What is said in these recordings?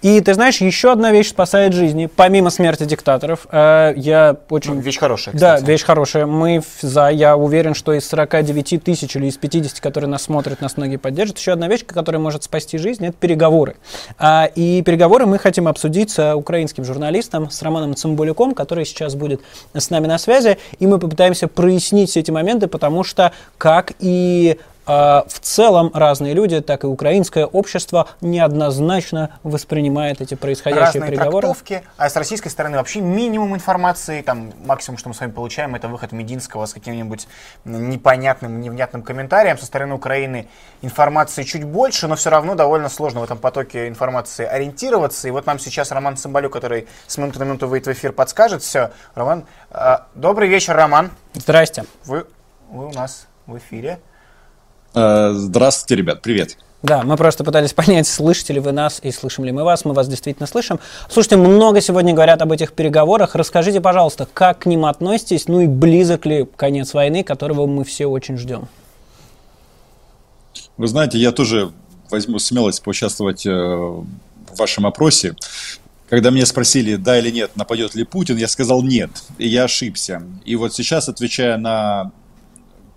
И ты знаешь, еще одна вещь спасает жизни, помимо смерти диктаторов. Э, я очень... Ну, вещь хорошая, кстати. Да, вещь хорошая. Мы за, я уверен, что из 49 тысяч или из 50, которые нас смотрят, нас многие поддержат. Еще одна вещь, которая может спасти жизнь, это переговоры. А, и переговоры мы хотим обсудить с украинским журналистом, с Романом Цымбуляком, который сейчас будет с нами на связи. И мы попытаемся прояснить все эти моменты, потому что, как и в целом разные люди, так и украинское общество неоднозначно воспринимает эти происходящие Разные переговоры. Трактовки, а с российской стороны вообще минимум информации, там максимум, что мы с вами получаем, это выход Мединского с каким-нибудь непонятным, невнятным комментарием. Со стороны Украины информации чуть больше, но все равно довольно сложно в этом потоке информации ориентироваться. И вот нам сейчас Роман Цымбалюк, который с минуты на минуту выйдет в эфир, подскажет все. Роман, э, добрый вечер, Роман. Здрасте. Вы, вы у нас в эфире. Э, здравствуйте, ребят, привет. Да, мы просто пытались понять, слышите ли вы нас и слышим ли мы вас. Мы вас действительно слышим. Слушайте, много сегодня говорят об этих переговорах. Расскажите, пожалуйста, как к ним относитесь, ну и близок ли конец войны, которого мы все очень ждем? Вы знаете, я тоже возьму смелость поучаствовать э, в вашем опросе. Когда меня спросили, да или нет, нападет ли Путин, я сказал нет, и я ошибся. И вот сейчас, отвечая на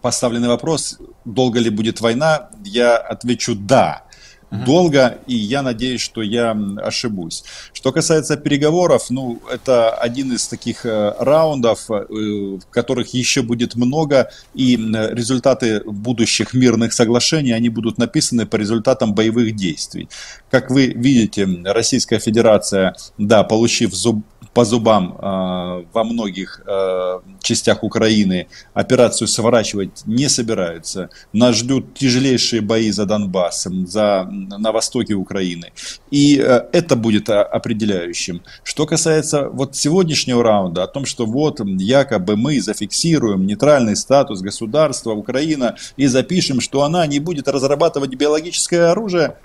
поставленный вопрос, долго ли будет война, я отвечу «да» долго, и я надеюсь, что я ошибусь. Что касается переговоров, ну, это один из таких э, раундов, э, которых еще будет много, и результаты будущих мирных соглашений, они будут написаны по результатам боевых действий. Как вы видите, Российская Федерация, да, получив зуб, по зубам э, во многих э, частях Украины, операцию сворачивать не собираются. Нас ждут тяжелейшие бои за Донбасс, за, на востоке Украины. И э, это будет определяющим. Что касается вот сегодняшнего раунда, о том, что вот якобы мы зафиксируем нейтральный статус государства Украина и запишем, что она не будет разрабатывать биологическое оружие,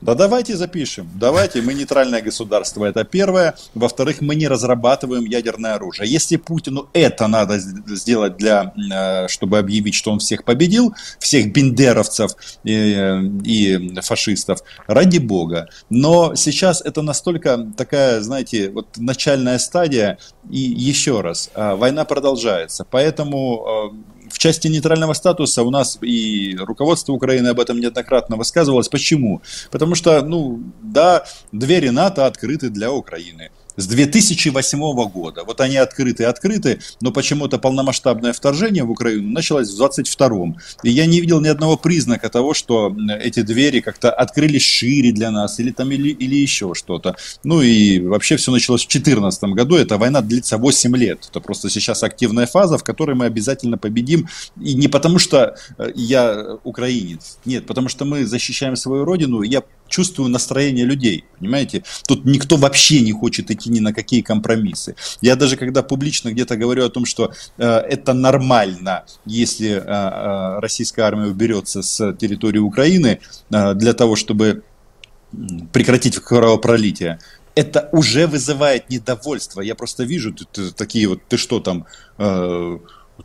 да давайте запишем. Давайте, мы нейтральное государство, это первое. Во-вторых, мы не разрабатываем ядерное оружие. Если Путину это надо сделать для, э, чтобы объявить, что он всех победил, всех бендеровцев и, э, и фашистов, ради бога. Но сейчас это настолько такая, знаете, вот начальная стадия. И еще раз, э, война продолжается. Поэтому в части нейтрального статуса у нас и руководство Украины об этом неоднократно высказывалось. Почему? Потому что, ну, да, двери НАТО открыты для Украины с 2008 года. Вот они открыты, открыты, но почему-то полномасштабное вторжение в Украину началось в 22 И я не видел ни одного признака того, что эти двери как-то открылись шире для нас или там или, или еще что-то. Ну и вообще все началось в 2014 году. Эта война длится 8 лет. Это просто сейчас активная фаза, в которой мы обязательно победим. И не потому что э, я украинец, нет, потому что мы защищаем свою родину. Я чувствую настроение людей, понимаете? Тут никто вообще не хочет идти ни на какие компромиссы. Я даже когда публично где-то говорю о том, что э, это нормально, если э, э, российская армия уберется с территории Украины э, для того, чтобы прекратить кровопролитие, это уже вызывает недовольство. Я просто вижу ты, ты, такие вот, ты что там, э,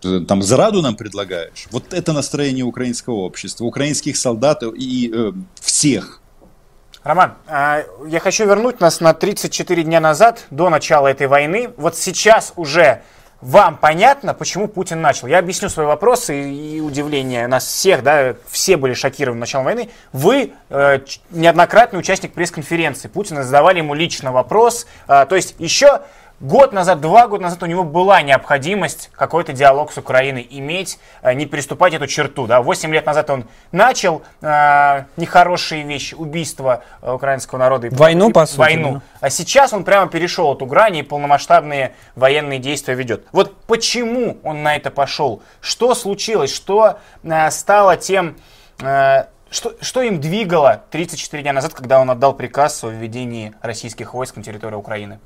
э там зараду нам предлагаешь? Вот это настроение украинского общества, украинских солдат и э, всех Роман, а, я хочу вернуть нас на 34 дня назад, до начала этой войны. Вот сейчас уже вам понятно, почему Путин начал? Я объясню свои вопросы и удивление нас всех, да, все были шокированы началом войны. Вы э, неоднократный участник пресс-конференции. Путина задавали ему лично вопрос. Э, то есть еще Год назад, два года назад у него была необходимость какой-то диалог с Украиной иметь, э, не переступать эту черту. Да? Восемь лет назад он начал э, нехорошие вещи, убийство э, украинского народа. И, войну, и, по сути. Войну. Да. А сейчас он прямо перешел эту грань и полномасштабные военные действия ведет. Вот почему он на это пошел? Что случилось? Что э, стало тем... Э, что, что им двигало 34 дня назад, когда он отдал приказ о введении российских войск на территорию Украины?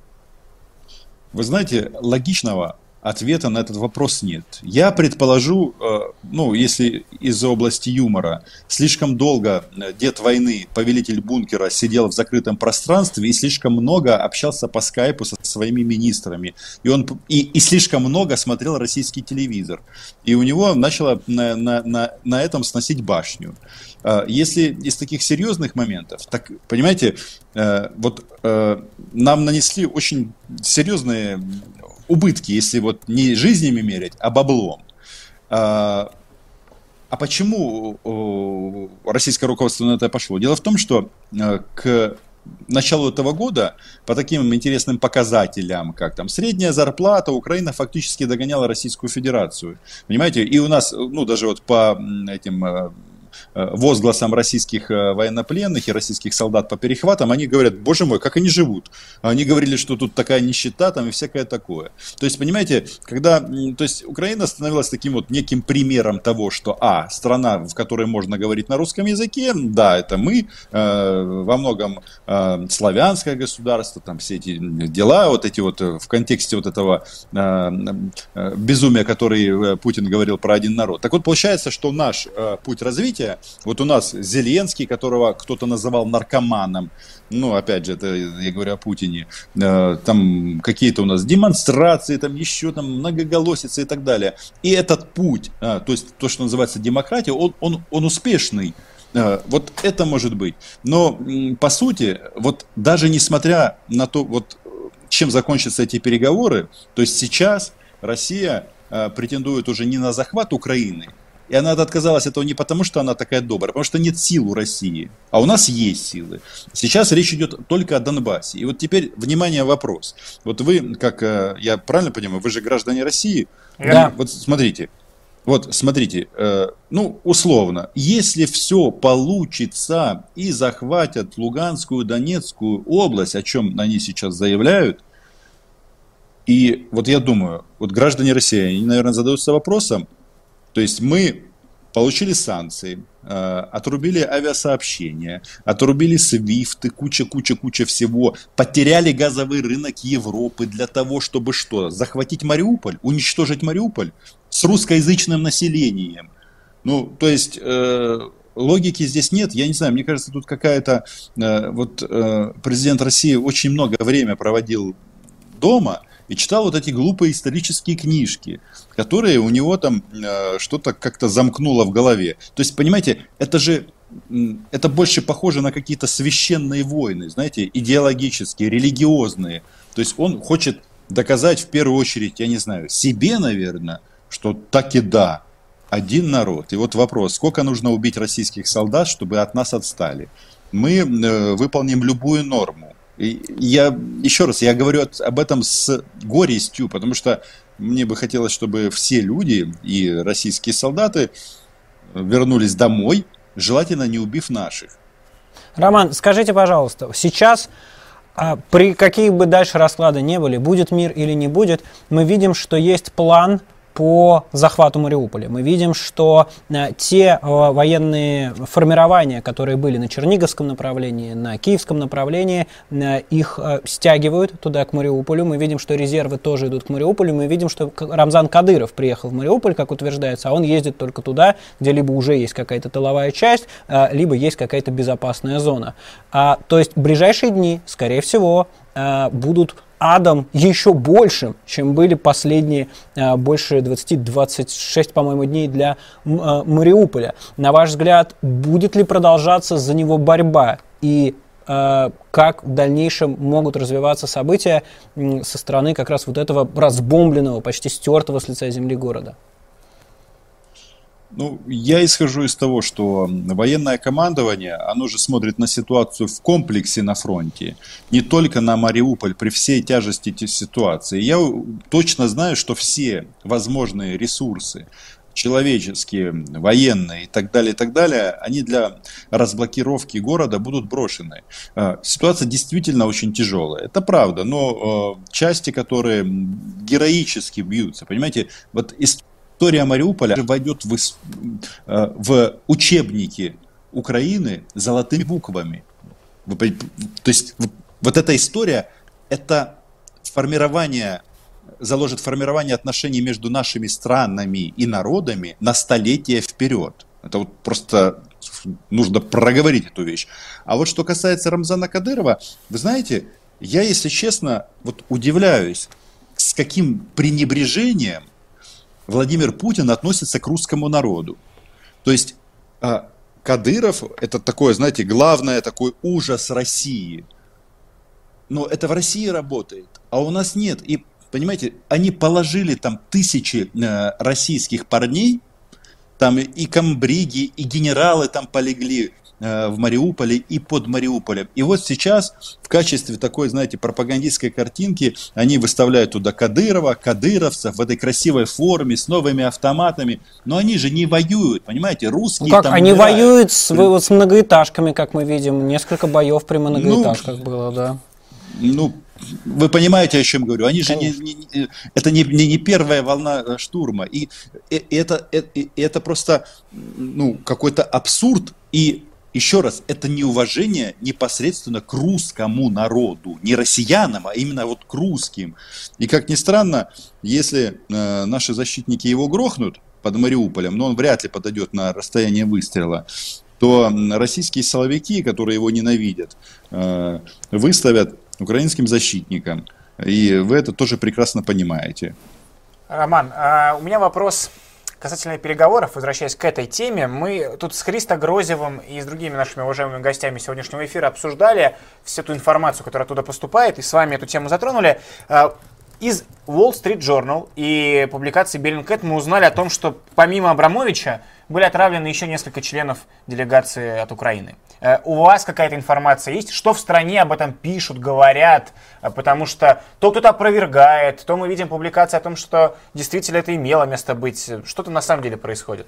Вы знаете, логичного ответа на этот вопрос нет. Я предположу, э, ну, если из-за области юмора, слишком долго э, дед войны, повелитель бункера, сидел в закрытом пространстве и слишком много общался по скайпу со своими министрами. И, он, и, и слишком много смотрел российский телевизор. И у него начало на, на, на, на этом сносить башню. Э, если из таких серьезных моментов, так, понимаете, вот нам нанесли очень серьезные убытки, если вот не жизнями мерять, а баблом. А, а почему российское руководство на это пошло? Дело в том, что э, к началу этого года по таким интересным показателям, как там средняя зарплата, Украина фактически догоняла Российскую Федерацию. Понимаете? И у нас, ну, даже вот по этим э, Э, возгласам российских э, военнопленных и российских солдат по перехватам, они говорят, боже мой, как они живут. Они говорили, что тут такая нищета там и всякое такое. То есть, понимаете, когда, то есть Украина становилась таким вот неким примером того, что, а, страна, в которой можно говорить на русском языке, да, это мы, э, во многом э, славянское государство, там все эти дела, вот эти вот э, в контексте вот этого э, э, безумия, который Путин говорил про один народ. Так вот, получается, что наш э, путь развития вот у нас Зеленский, которого кто-то называл наркоманом, ну, опять же, это я говорю о Путине, э, там какие-то у нас демонстрации, там еще там многоголосицы и так далее. И этот путь, э, то есть то, что называется демократия, он, он, он успешный. Э, вот это может быть. Но по сути, вот даже несмотря на то, вот чем закончатся эти переговоры, то есть сейчас Россия претендует уже не на захват Украины, и она отказалась от этого не потому, что она такая добрая, а потому что нет сил у России. А у нас есть силы. Сейчас речь идет только о Донбассе. И вот теперь, внимание, вопрос. Вот вы, как э, я правильно понимаю, вы же граждане России. Да. Вот смотрите, вот, смотрите, э, ну, условно, если все получится и захватят Луганскую, Донецкую область, о чем они сейчас заявляют, и вот я думаю, вот граждане России, они, наверное, задаются вопросом, то есть мы получили санкции, э, отрубили авиасообщения, отрубили свифты, куча-куча-куча всего, потеряли газовый рынок Европы для того, чтобы что? Захватить Мариуполь, уничтожить Мариуполь с русскоязычным населением. Ну, то есть... Э, логики здесь нет. Я не знаю, мне кажется, тут какая-то... Э, вот э, президент России очень много времени проводил дома, и читал вот эти глупые исторические книжки, которые у него там э, что-то как-то замкнуло в голове. То есть, понимаете, это же это больше похоже на какие-то священные войны, знаете, идеологические, религиозные. То есть он хочет доказать в первую очередь, я не знаю, себе, наверное, что так и да, один народ. И вот вопрос, сколько нужно убить российских солдат, чтобы от нас отстали? Мы э, выполним любую норму я еще раз, я говорю об этом с горестью, потому что мне бы хотелось, чтобы все люди и российские солдаты вернулись домой, желательно не убив наших. Роман, скажите, пожалуйста, сейчас а, при каких бы дальше расклады не были, будет мир или не будет, мы видим, что есть план по захвату Мариуполя. Мы видим, что э, те э, военные формирования, которые были на Черниговском направлении, на Киевском направлении, э, их стягивают туда, к Мариуполю. Мы видим, что резервы тоже идут к Мариуполю. Мы видим, что Рамзан Кадыров приехал в Мариуполь, как утверждается, а он ездит только туда, где либо уже есть какая-то тыловая часть, либо есть какая-то безопасная зона. А, то есть в ближайшие дни, скорее всего, будут адом еще большим, чем были последние э, больше 20-26, по-моему, дней для э, Мариуполя. На ваш взгляд, будет ли продолжаться за него борьба? И э, как в дальнейшем могут развиваться события со стороны как раз вот этого разбомбленного, почти стертого с лица земли города? Ну, я исхожу из того, что военное командование, оно же смотрит на ситуацию в комплексе на фронте, не только на Мариуполь при всей тяжести этой ситуации. Я точно знаю, что все возможные ресурсы, человеческие, военные и так далее, и так далее, они для разблокировки города будут брошены. А, ситуация действительно очень тяжелая, это правда, но а, части, которые героически бьются, понимаете, вот история История Мариуполя войдет в, э, в учебники Украины золотыми буквами. То есть вот эта история – это формирование заложит формирование отношений между нашими странами и народами на столетия вперед. Это вот просто нужно проговорить эту вещь. А вот что касается Рамзана Кадырова, вы знаете, я, если честно, вот удивляюсь, с каким пренебрежением Владимир Путин относится к русскому народу. То есть а, Кадыров это такое, знаете, главное такой ужас России. Но это в России работает, а у нас нет. И понимаете, они положили там тысячи э, российских парней, там и комбриги, и генералы там полегли, в Мариуполе и под Мариуполем. И вот сейчас в качестве такой, знаете, пропагандистской картинки они выставляют туда Кадырова, кадыровцев в этой красивой форме с новыми автоматами. Но они же не воюют, понимаете, русские ну как, они умирают. воюют с, вот, с многоэтажками, как мы видим. Несколько боев при многоэтажках ну, было, да. Ну, вы понимаете, о чем говорю? Они же не, не, это не, не, не первая волна э, штурма. И, и это, это, это просто ну, какой-то абсурд. И еще раз, это неуважение непосредственно к русскому народу, не россиянам, а именно вот к русским. И как ни странно, если э, наши защитники его грохнут под Мариуполем, но он вряд ли подойдет на расстояние выстрела, то российские силовики, которые его ненавидят, э, выставят украинским защитникам. И вы это тоже прекрасно понимаете. Роман, а у меня вопрос Касательно переговоров, возвращаясь к этой теме, мы тут с Христо Грозевым и с другими нашими уважаемыми гостями сегодняшнего эфира обсуждали всю эту информацию, которая оттуда поступает, и с вами эту тему затронули. А, из Wall Street Journal и публикации Bellingcat мы узнали о том, что помимо Абрамовича были отравлены еще несколько членов делегации от Украины. Э, у вас какая-то информация есть? Что в стране об этом пишут, говорят? Э, потому что то кто-то опровергает, то мы видим публикации о том, что действительно это имело место быть. Что-то на самом деле происходит.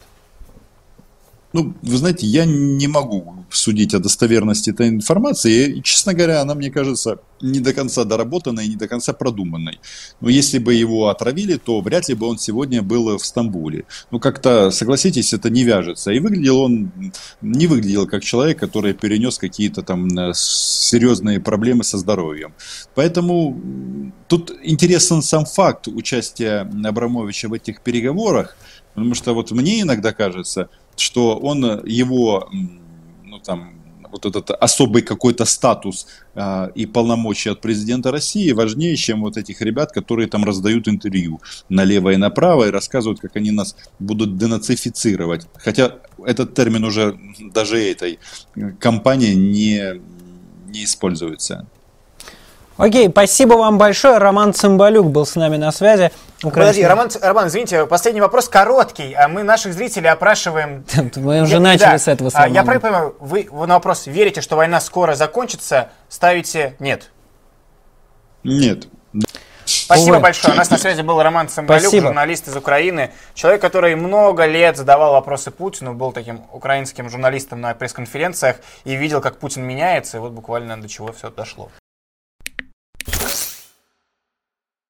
Ну, вы знаете, я не могу судить о достоверности этой информации. И, честно говоря, она, мне кажется, не до конца доработанной не до конца продуманной. Но если бы его отравили, то вряд ли бы он сегодня был в Стамбуле. Ну, как-то, согласитесь, это не вяжется. И выглядел он, не выглядел как человек, который перенес какие-то там э, серьезные проблемы со здоровьем. Поэтому тут интересен сам факт участия Абрамовича в этих переговорах, потому что вот мне иногда кажется, что он э, его, ну там, вот этот особый какой-то статус э, и полномочия от президента России важнее, чем вот этих ребят, которые там раздают интервью налево и направо и рассказывают, как они нас будут денацифицировать. Хотя этот термин уже даже этой э, компании не, не используется. Окей, спасибо вам большое. Роман Цымбалюк был с нами на связи. Украинский... Подожди, Роман, Роман, извините, последний вопрос короткий. А мы наших зрителей опрашиваем... Мы уже начали с этого самого. Я правильно понимаю, вы на вопрос, верите, что война скоро закончится, ставите нет? Нет. Спасибо Увы. большое. У нас на связи был Роман Самбалюк, Спасибо. журналист из Украины. Человек, который много лет задавал вопросы Путину, был таким украинским журналистом на пресс-конференциях и видел, как Путин меняется, и вот буквально до чего все дошло.